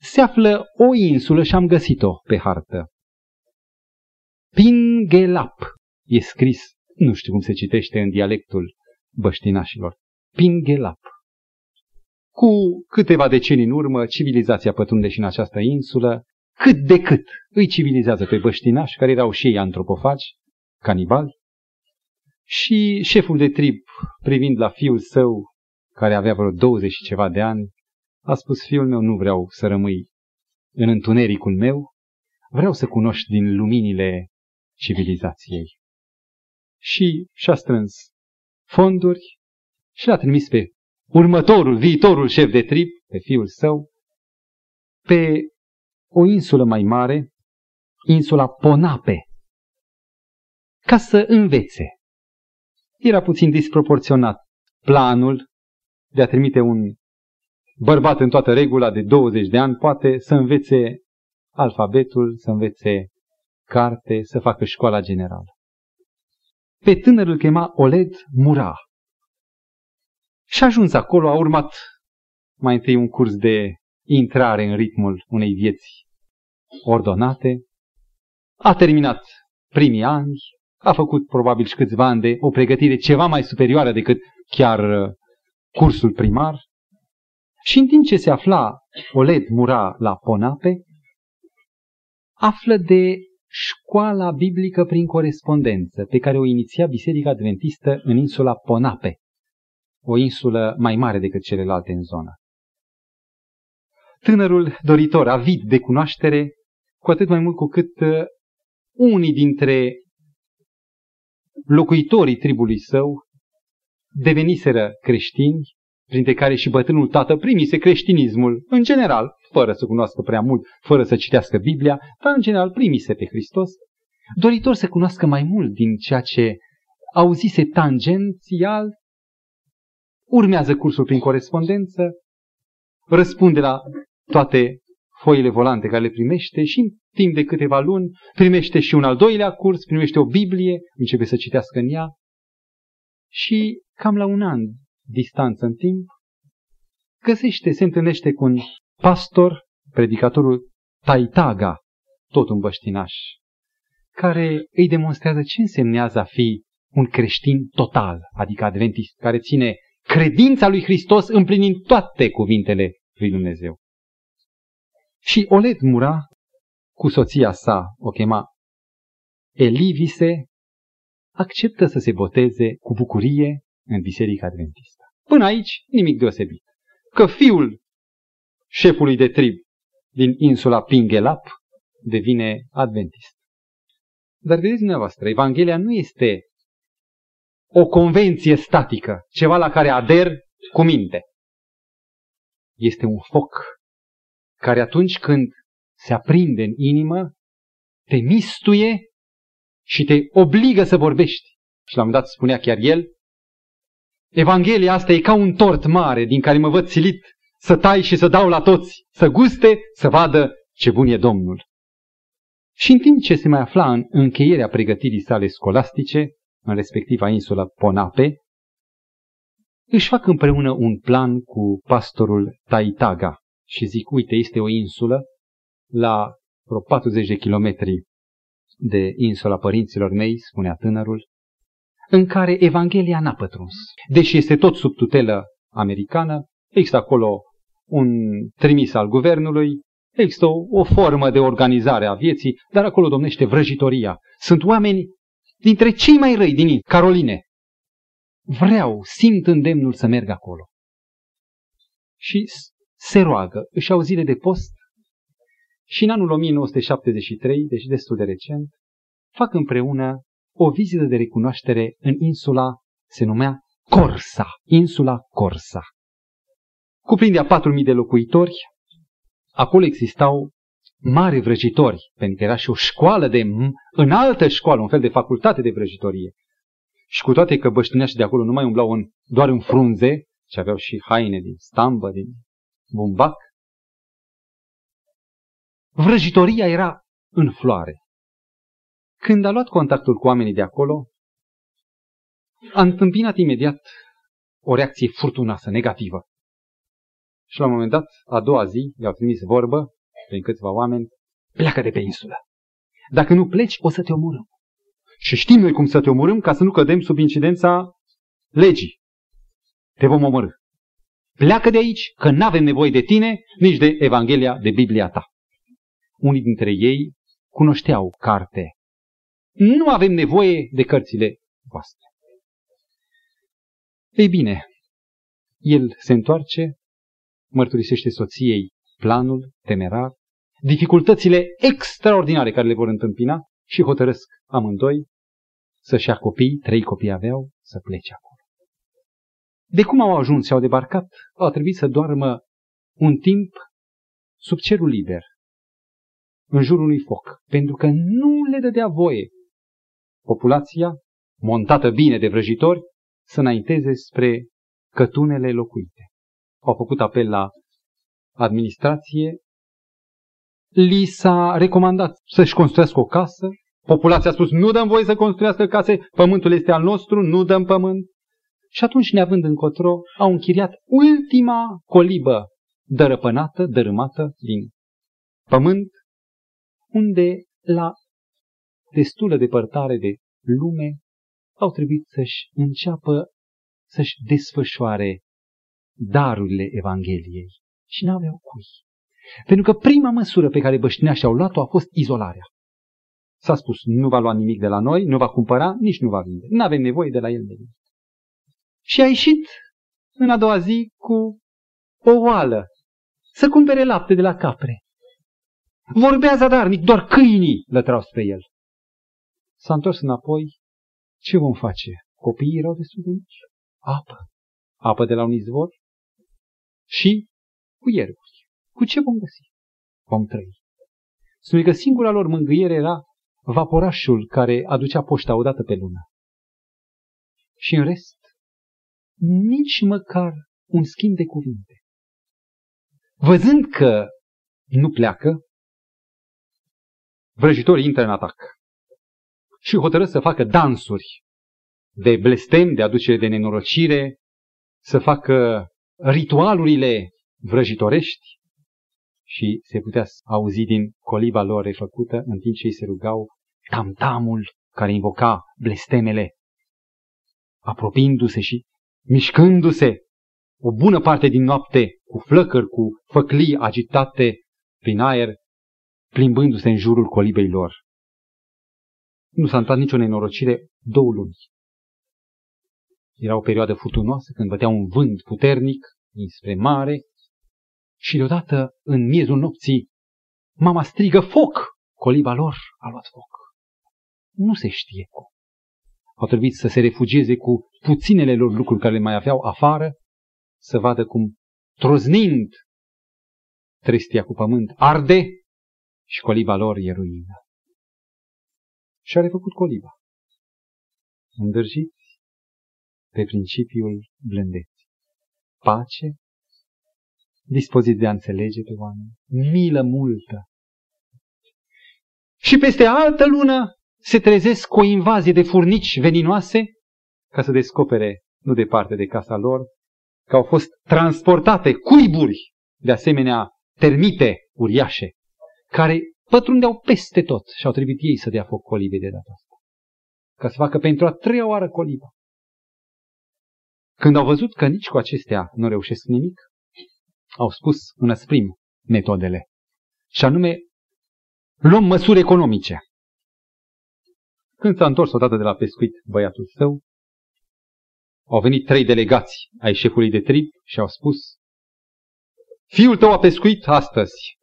se află o insulă și am găsit-o pe hartă. Pingelap e scris, nu știu cum se citește în dialectul băștinașilor. Pingelap. Cu câteva decenii în urmă, civilizația pătrunde și în această insulă, cât de cât îi civilizează pe băștinași, care erau și ei antropofagi, canibali, și șeful de trib, privind la fiul său, care avea vreo 20 și ceva de ani, a spus, fiul meu, nu vreau să rămâi în întunericul meu, vreau să cunoști din luminile civilizației. Și și-a strâns fonduri și l-a trimis pe următorul, viitorul șef de trib, pe fiul său, pe o insulă mai mare, insula Ponape, ca să învețe. Era puțin disproporționat planul de a trimite un bărbat în toată regula de 20 de ani, poate să învețe alfabetul, să învețe carte, să facă școala generală. Pe tânărul chema Oled Mura. Și a ajuns acolo, a urmat mai întâi un curs de intrare în ritmul unei vieți ordonate, a terminat primii ani, a făcut probabil și câțiva ani de o pregătire ceva mai superioară decât chiar uh, cursul primar și în timp ce se afla Oled Mura la Ponape, află de școala biblică prin corespondență pe care o iniția Biserica Adventistă în insula Ponape, o insulă mai mare decât celelalte în zonă. Tânărul doritor, avid de cunoaștere, cu atât mai mult cu cât uh, unii dintre locuitorii tribului său deveniseră creștini, printre care și bătrânul tată primise creștinismul, în general, fără să cunoască prea mult, fără să citească Biblia, dar în general primise pe Hristos, doritor să cunoască mai mult din ceea ce auzise tangențial, urmează cursul prin corespondență, răspunde la toate foile volante care le primește și în timp de câteva luni primește și un al doilea curs, primește o Biblie, începe să citească în ea și cam la un an distanță în timp, găsește, se întâlnește cu un pastor, predicatorul Taitaga, tot un băștinaș, care îi demonstrează ce însemnează a fi un creștin total, adică adventist, care ține credința lui Hristos împlinind toate cuvintele lui Dumnezeu. Și Olet Mura, cu soția sa, o chema Elivise, acceptă să se boteze cu bucurie în Biserica Adventistă. Până aici, nimic deosebit. Că fiul șefului de trib din insula Pingelap devine adventist. Dar vedeți dumneavoastră, Evanghelia nu este o convenție statică, ceva la care ader cu minte. Este un foc care atunci când se aprinde în inimă, te mistuie și te obligă să vorbești. Și la un dat spunea chiar el, Evanghelia asta e ca un tort mare din care mă văd silit să tai și să dau la toți, să guste, să vadă ce bun e Domnul. Și în timp ce se mai afla în încheierea pregătirii sale scolastice, în respectiva insulă Ponape, își fac împreună un plan cu pastorul Taitaga și zic, uite, este o insulă la vreo 40 de kilometri de insula părinților mei, spunea tânărul, în care Evanghelia n-a pătruns. Deși este tot sub tutelă americană, există acolo un trimis al guvernului, există o, o formă de organizare a vieții, dar acolo domnește vrăjitoria. Sunt oameni dintre cei mai răi din Caroline. Vreau, simt îndemnul să merg acolo. Și se roagă, își au zile de post și în anul 1973, deci destul de recent, fac împreună o vizită de recunoaștere în insula, se numea Corsa, insula Corsa. Cuprindea 4.000 de locuitori, acolo existau mari vrăjitori, pentru că era și o școală de înaltă școală, un fel de facultate de vrăjitorie. Și cu toate că băștâneașii de acolo nu mai umblau în, doar în frunze, și aveau și haine din stambă, din bumbac, vrăjitoria era în floare. Când a luat contactul cu oamenii de acolo, a întâmpinat imediat o reacție furtunoasă, negativă. Și la un moment dat, a doua zi, i-au trimis vorbă prin câțiva oameni, pleacă de pe insulă. Dacă nu pleci, o să te omorâm. Și știm noi cum să te omorâm ca să nu cădem sub incidența legii. Te vom omorâ. Pleacă de aici, că nu avem nevoie de tine, nici de Evanghelia, de Biblia ta. Unii dintre ei cunoșteau carte. Nu avem nevoie de cărțile voastre. Ei bine, el se întoarce, mărturisește soției planul temerar, dificultățile extraordinare care le vor întâmpina și hotărăsc amândoi să-și ia copii, trei copii aveau, să plece acolo. De cum au ajuns și au debarcat, au trebuit să doarmă un timp sub cerul liber, în jurul unui foc, pentru că nu le dădea voie populația, montată bine de vrăjitori, să înainteze spre cătunele locuite. Au făcut apel la administrație, li s-a recomandat să-și construiască o casă, populația a spus nu dăm voie să construiască case, pământul este al nostru, nu dăm pământ. Și atunci, neavând încotro, au închiriat ultima colibă dărăpânată, dărâmată din pământ, unde la destulă depărtare de lume au trebuit să-și înceapă să-și desfășoare darurile Evangheliei și n-aveau cui. Pentru că prima măsură pe care băștinașii au luat-o a fost izolarea. S-a spus, nu va lua nimic de la noi, nu va cumpăra, nici nu va vinde. Nu avem nevoie de la el de nimic. Și a ieșit în a doua zi cu o oală să cumpere lapte de la capre. Vorbea zadarnic, doar câinii lătrau spre el. S-a întors înapoi. Ce vom face? Copiii erau destul de mici. Apă. Apă de la un izvor și cu ierburi. Cu ce vom găsi? Vom trăi. Spune că singura lor mângâiere era vaporașul care aducea poșta odată pe lună. Și în rest, nici măcar un schimb de cuvinte. Văzând că nu pleacă, vrăjitorii intră în atac și hotără să facă dansuri de blestem, de aducere de nenorocire, să facă ritualurile vrăjitorești și se putea auzi din coliba lor refăcută în timp ce ei se rugau tamtamul care invoca blestemele, apropiindu-se și mișcându-se o bună parte din noapte cu flăcări, cu făclii agitate prin aer, plimbându-se în jurul colibei lor. Nu s-a întâmplat nicio nenorocire două luni. Era o perioadă furtunoasă când bătea un vânt puternic dinspre mare și deodată, în miezul nopții, mama strigă foc! Coliba lor a luat foc. Nu se știe cum. Au trebuit să se refugieze cu puținele lor lucruri care le mai aveau afară, să vadă cum, troznind trestia cu pământ, arde și coliba lor e ruină. Și a refăcut coliba. Îndrăjiți pe principiul blândeții. Pace, dispoziție de a înțelege pe oameni, milă multă. Și peste altă lună se trezesc cu o invazie de furnici veninoase ca să descopere, nu departe de casa lor, că au fost transportate cuiburi, de asemenea termite uriașe, care pătrundeau peste tot și au trebuit ei să dea foc colibei de data asta. Ca să facă pentru a treia oară coliba. Când au văzut că nici cu acestea nu reușesc nimic, au spus înăsprim metodele. Și anume, luăm măsuri economice. Când s-a întors odată de la pescuit băiatul său, au venit trei delegați ai șefului de trib și au spus Fiul tău a pescuit astăzi.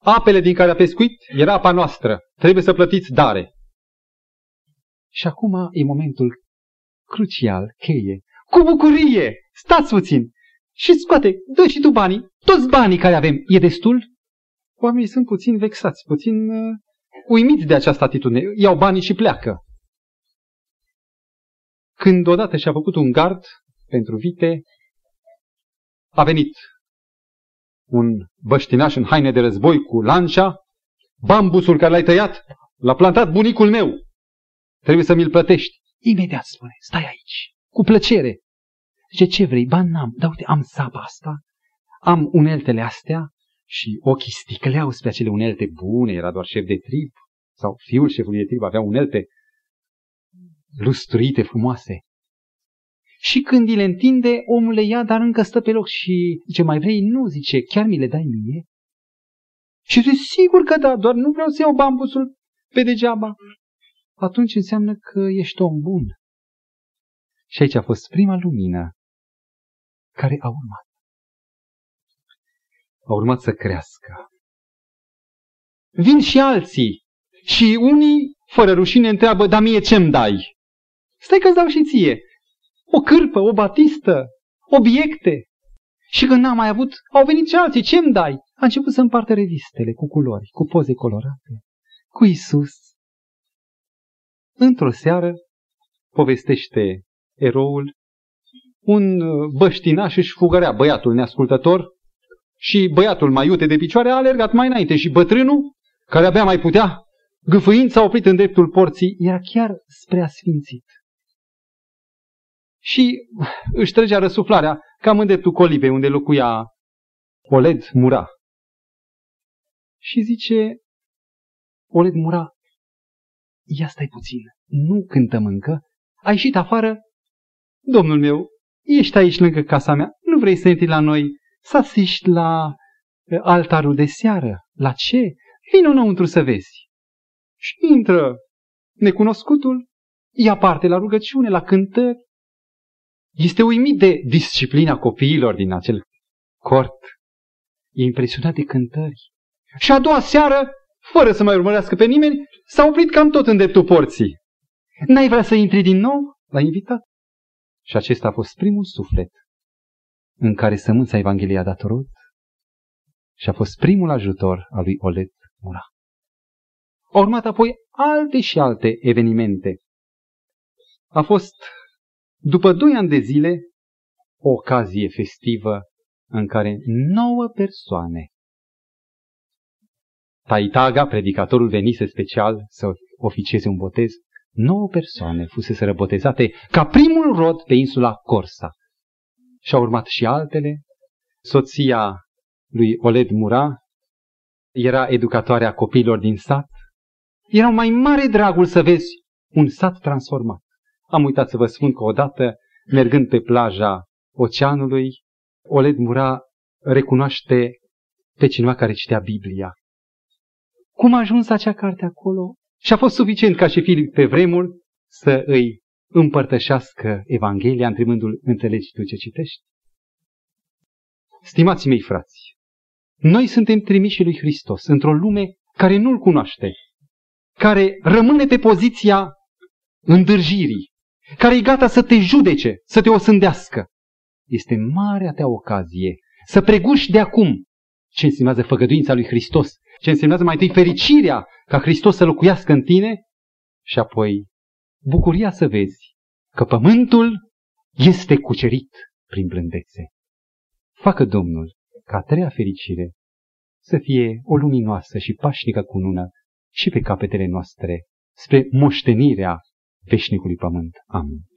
Apele din care a pescuit era apa noastră. Trebuie să plătiți dare. Și acum e momentul crucial, cheie. Cu bucurie! Stați puțin! Și scoate, dă și tu banii, toți banii care avem, e destul? Oamenii sunt puțin vexați, puțin uh, uimiți de această atitudine. Iau banii și pleacă. Când odată și-a făcut un gard pentru vite, a venit un băștinaș în haine de război cu lancia, bambusul care l-ai tăiat, l-a plantat bunicul meu. Trebuie să mi-l plătești. Imediat spune, stai aici, cu plăcere. Zice, ce vrei? Bani n-am, dar uite, am sapa asta, am uneltele astea și ochii sticleau spre acele unelte bune, era doar șef de trib, sau fiul șefului de trib avea unelte lustruite, frumoase. Și când îi le întinde, omul le ia, dar încă stă pe loc și zice, mai vrei? Nu, zice, chiar mi le dai mie? Și zice, sigur că da, doar nu vreau să iau bambusul pe degeaba. Atunci înseamnă că ești om bun. Și aici a fost prima lumină care a urmat. A urmat să crească. Vin și alții și unii, fără rușine, întreabă, dar mie ce-mi dai? Stai că-ți dau și ție. O cârpă, o batistă, obiecte. Și când n-am mai avut, au venit și alții, ce-mi dai? A început să împartă revistele cu culori, cu poze colorate, cu Isus. Într-o seară, povestește eroul, un uh, băștinaș își fugărea băiatul neascultător și băiatul mai iute de picioare a alergat mai înainte și bătrânul, care abia mai putea, gâfâind s-a oprit în dreptul porții, era chiar spre asfințit și își trăgea răsuflarea cam în dreptul colibei unde locuia Oled Mura. Și zice, Oled Mura, ia stai puțin, nu cântăm încă, ai ieșit afară? Domnul meu, ești aici lângă casa mea, nu vrei să intri la noi, să asiști la altarul de seară? La ce? Vino înăuntru să vezi. Și intră necunoscutul, ia parte la rugăciune, la cântări, este uimit de disciplina copiilor din acel cort. E impresionat de cântări. Și a doua seară, fără să mai urmărească pe nimeni, s-a oprit cam tot în dreptul porții. N-ai vrea să intri din nou? L-a invitat. Și acesta a fost primul suflet în care sămânța Evangheliei a dat rod și a fost primul ajutor al lui Olet Mura. Au urmat apoi alte și alte evenimente. A fost după doi ani de zile, o ocazie festivă în care nouă persoane, Taitaga, predicatorul venise special să oficieze un botez, nouă persoane fusese răbotezate ca primul rod pe insula Corsa. Și au urmat și altele. Soția lui Oled Mura era educatoarea copiilor din sat. Era mai mare dragul să vezi un sat transformat. Am uitat să vă spun că odată, mergând pe plaja oceanului, Oled Mura recunoaște pe cineva care citea Biblia. Cum a ajuns acea carte acolo? Și a fost suficient ca și Filip pe vremuri să îi împărtășească Evanghelia, întrebându-l, înțelegi tu ce citești? Stimați mei frați, noi suntem trimiși lui Hristos într-o lume care nu-L cunoaște, care rămâne pe poziția îndârjirii, care e gata să te judece, să te osândească. Este marea ta ocazie să preguși de acum ce însemnează făgăduința lui Hristos, ce însemnează mai întâi fericirea ca Hristos să locuiască în tine și apoi bucuria să vezi că pământul este cucerit prin blândețe. Facă Domnul ca a treia fericire să fie o luminoasă și pașnică cunună și pe capetele noastre spre moștenirea veșnicului pământ. Amin.